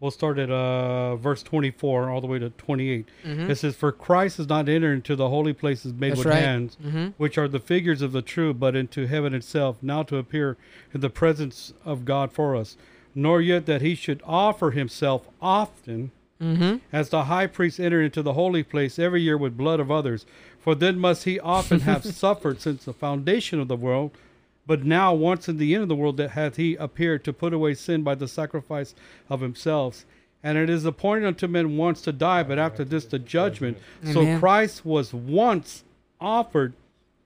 We'll start at uh, verse 24 all the way to 28. mhm. It says, For Christ has not entered into the holy places made That's with right. hands, Mhm. which are the figures of the true, but into heaven itself, now to appear in the presence of God for us. Nor yet that he should offer himself often, Mhm. as the high priest entered into the holy place every year with blood of others. For then must he often have suffered since the foundation of the world. But now, once in the end of the world, that hath he appeared to put away sin by the sacrifice of himself. And it is appointed unto men once to die, but after this the judgment. So Christ was once offered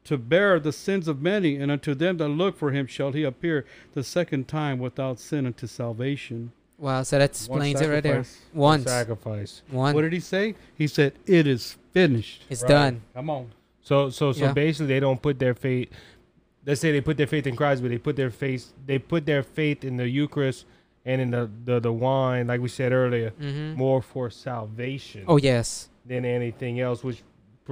to bear the sins of many, and unto them that look for him shall he appear the second time without sin unto salvation. Wow, so that explains it right there. Once, Sacrifice. one, What did he say? He said, It is finished. it's Right. done. Come on. So so so Yeah. basically they don't put their faith let's say they put their faith in Christ, but they put their faith they put their faith in the Eucharist and in the, the, the wine, like we said earlier, hmm more for salvation Oh yes. than anything else, which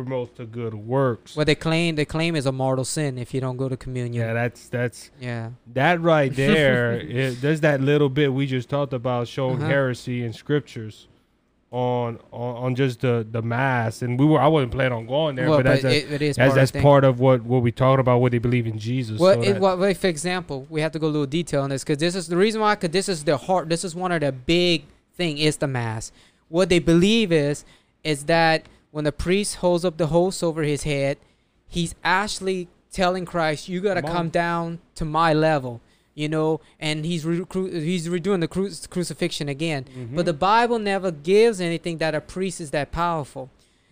promotes to good works. What they claim, they claim is a mortal sin if you don't go to communion. yeah, that's that's Yeah. that right there. it, there's that little bit we just talked about showing Uh-huh. heresy in scriptures on, on on just the the mass, and we were I wasn't planning on going there, well, but but that's a, it, it is as part that's of part of what what we talked about what they believe in Jesus. Well, so it, well, for example, we have to go a little detail on this because this is the reason why. Because this is the heart. This is one of the big thing is the mass. What they believe is is that when the priest holds up the host over his head, he's actually telling Christ, "You got to Come come down to my level." You know, and he's re- cru- he's redoing the cru- crucifixion again. Mm-hmm. But the Bible never gives anything that a priest is that powerful.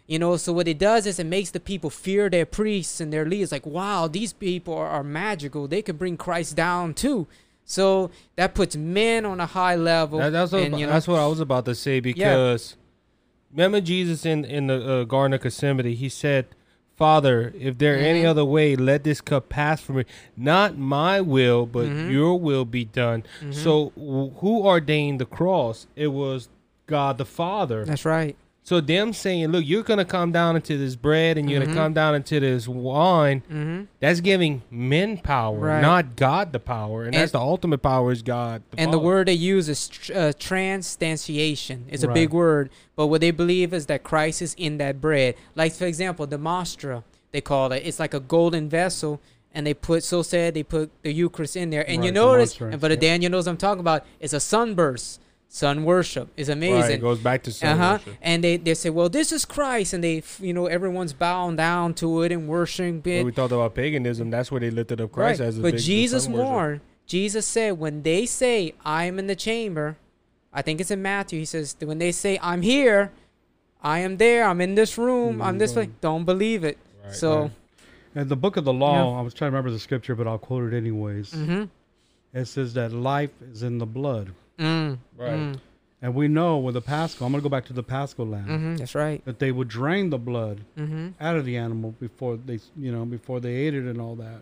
You know, so what it does is it makes the people fear their priests and their leaders. Like, wow, these people are, are magical. They could bring Christ down too. So that puts men on a high level. That- that's, what, and, you know, that's what I was about to say because remember Jesus in in the uh, Garden of Gethsemane, he said, "Father, if there any Mhm. other way, let this cup pass from me. Not my will, but Mhm. your will be done." Mhm. So, w- who ordained the cross? It was God the Father. that's right. So them saying, "Look, you're gonna come down into this bread, and you're Mhm. gonna come down into this wine." hmm That's giving men power, Right. not God the power, and, that's the ultimate power is God. And the word they use is tr- uh, transubstantiation. It's a big word, but what they believe is that Christ is in that bread. Like for example, the mostra they call it. It's like a golden vessel, and they put so said they put the Eucharist in there. And you Right, the notice, and but yeah. Daniel knows what I'm talking about. It's a sunburst. Sun worship is Right, amazing. it goes back to sun uh-huh. worship. And they, they say, well, this is Christ, and they, you know, everyone's bowing down to it and worshiping When it. we talked about paganism, that's where they lifted up Christ Right. as a But big Jesus sun worship. more. Jesus said, when they say, I am in the chamber, I think it's in Matthew. He says, when they say, I'm here, I am there, I'm in this room, I'm this way, don't believe it. Right, so, right. And the book of the law, I was trying to remember the scripture, but I'll quote it anyways. mm-hmm. It says that life is in the blood. Mm, Right. mm, And we know with the Paschal, I'm going to go back to the Paschal lamb, hmm That's right. that they would drain the blood Mm-hmm. out of the animal before they, you know, before they ate it and all that.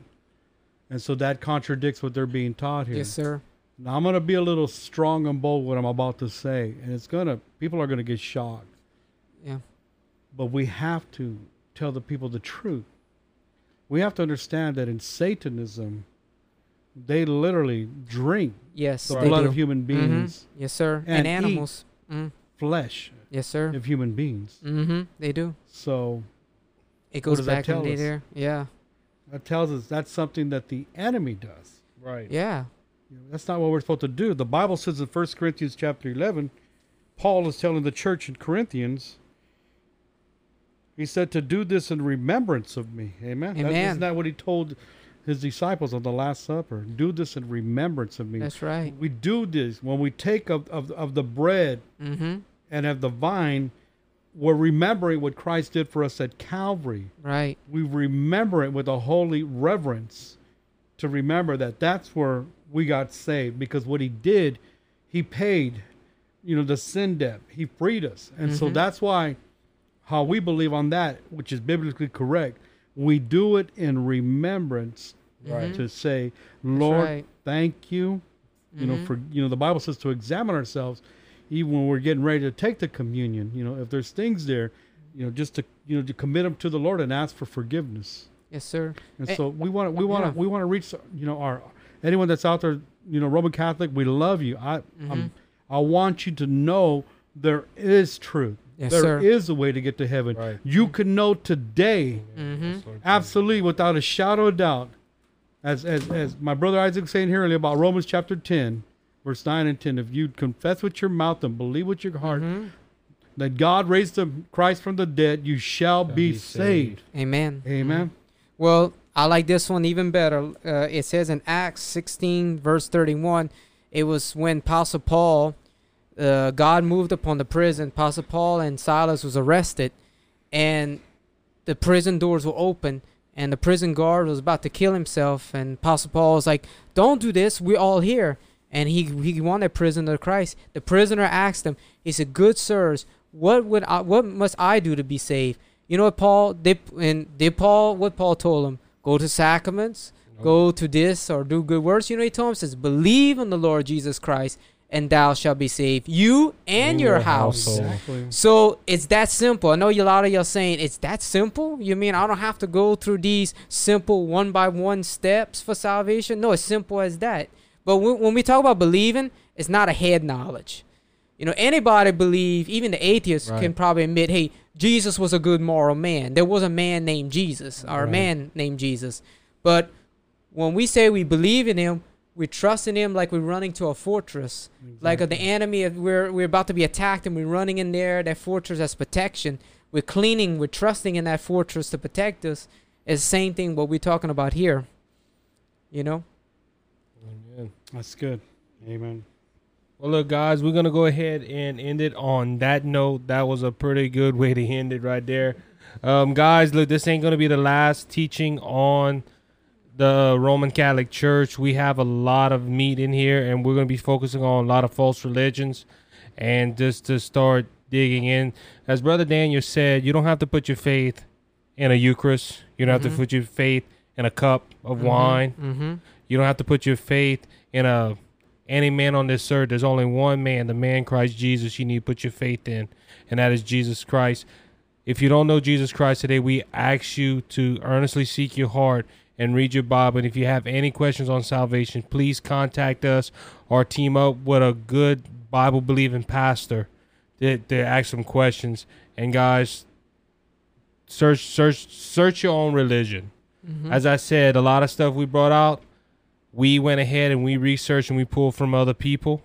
And so that contradicts what they're being taught here. Yes, sir. Now I'm going to be a little strong and bold what I'm about to say, and it's going to people are going to get shocked. Yeah. But we have to tell the people the truth. We have to understand that in Satanism, they literally drink Yes, the blood do. of human Mhm. beings, Yes, sir. And, and animals. Mm. flesh Yes, sir. of human beings. Mm-hmm. They do. So It goes back the there. Yeah. that tells us that's something that the enemy does. Right. Yeah. That's not what we're supposed to do. The Bible says in 1 Corinthians chapter 11, Paul is telling the church in Corinthians, he said to do this in remembrance of me. Amen. That- Amen. isn't that what he told his disciples on the Last Supper? Do this in remembrance of me. That's right. We do this when we take of, of, of the bread Mm-hmm. and of the vine, we're remembering what Christ did for us at Calvary. Right. We remember it with a holy reverence to remember that that's where we got saved because what he did, he paid, you know, the sin debt. He freed us. And so Mhm. that's why how we believe on that, which is biblically correct, we do it in remembrance Right. to say, Lord, right. thank you. You know, Mhm. for you know, the Bible says to examine ourselves even when we're getting ready to take the communion. You know, if there's things there, you know, just to you know to commit them to the Lord and ask for forgiveness. Yes, sir. And Eh, so we want to we want to yeah. we want to reach you know our anyone that's out there you know Roman Catholic we love you I Mm-hmm. I want you to know there is truth Yes, There sir. is a way to get to heaven Right. you can know today Mm-hmm. absolutely without a shadow of doubt as as as my brother Isaac was saying here earlier about Romans chapter 10 verse 9 and 10 if you confess with your mouth and believe with your heart Mhm. that God raised the Christ from the dead you shall, be, be saved. saved. Amen. amen Well, I like this one even better. Uh, it says in Acts 16, verse 31, it was when Apostle Paul, uh, God moved upon the prison. Apostle Paul and Silas was arrested, and the prison doors were open, and the prison guard was about to kill himself. And Apostle Paul was like, "Don't do this. We're all here." And he he wanted prisoner to Christ. The prisoner asked him, he said, "Good sirs, what would I, what must I do to be saved?" You know what Paul did? And did Paul what Paul told him? Go to sacraments, go to this, or do good works. You know, he told him says, "Believe in the Lord Jesus Christ, and thou shalt be saved, you and your your house." household. exactly So it's that simple. I know a lot of y'all saying it's that simple. You mean I don't have to go through these simple one by one steps for salvation? No, it's simple as that. But when, when we talk about believing, it's not a head knowledge. You know, anybody believe, even the atheists Right. can probably admit, hey, Jesus was a good moral man. There was a man named Jesus, or a man named Jesus. But when we say we believe in him, we trust in him like we're running to a fortress. Like uh, the enemy we're we're about to be attacked and we're running in there that fortress as protection. We're cleaning we're trusting in that fortress to protect us. It's the same thing what we're talking about here you know? Amen. that's good. Amen. Well, look, guys, we're gonna go ahead and end it on that note. That was a pretty good way to end it right there. Um, guys, look, this ain't gonna be the last teaching on the Roman Catholic Church. We have a lot of meat in here, and we're gonna be focusing on a lot of false religions, and just to start digging in. As Brother Daniel said, you don't have to put your faith in a Eucharist. You don't have Mhm. to put your faith in a cup of wine. mm-hmm You don't have to put your faith in a any man on this earth. There's only one man, the man Christ Jesus. You need to put your faith in, and that is Jesus Christ. If you don't know Jesus Christ today, we ask you to earnestly seek your heart and read your Bible. And if you have any questions on salvation, please contact us or team up with a good Bible believing pastor to, to ask some questions. And guys, search search search your own religion mm-hmm. as I said, a lot of stuff we brought out, we went ahead and we researched and we pulled from other people,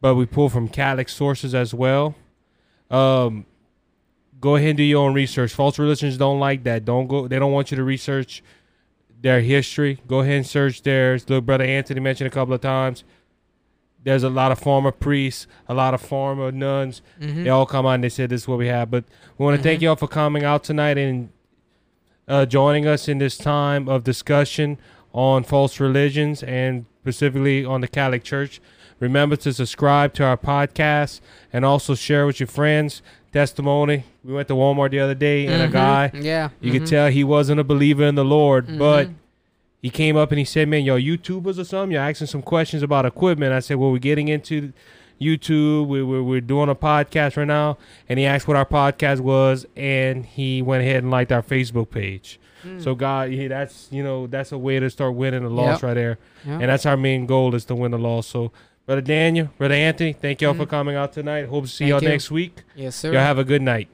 but we pulled from Catholic sources as well. Um, go ahead and do your own research. False religions don't like that. Don't go. They don't want you to research their history. Go ahead and search theirs. Little brother Anthony mentioned a couple of times. There's a lot of former priests, a lot of former nuns. Mm-hmm. They all come on. they said this is what we have. But we want to thank Mhm. y'all for coming out tonight and uh, joining us in this time of discussion on false religions and specifically on the Catholic Church. Remember to subscribe to our podcast and also share with your friends. Testimony. We went to Walmart the other day and a Mhm. guy, yeah you mhm. could tell he wasn't a believer in the Lord, but Mhm. he came up and he said, "Man, yo, YouTubers or something? You're asking some questions about equipment." I said, "Well, we're getting into YouTube. We, we're we're doing a podcast right now." And he asked what our podcast was, and he went ahead and liked our Facebook page. Mm. So, God, yeah, that's you know that's a way to start winning the loss Yep. right there, Yeah. and that's our main goal is to win the loss. So, Brother Daniel, Brother Anthony, thank y'all mm-hmm. for coming out tonight. Hope to see thank y'all you. next week. Yes, sir. Y'all have a good night.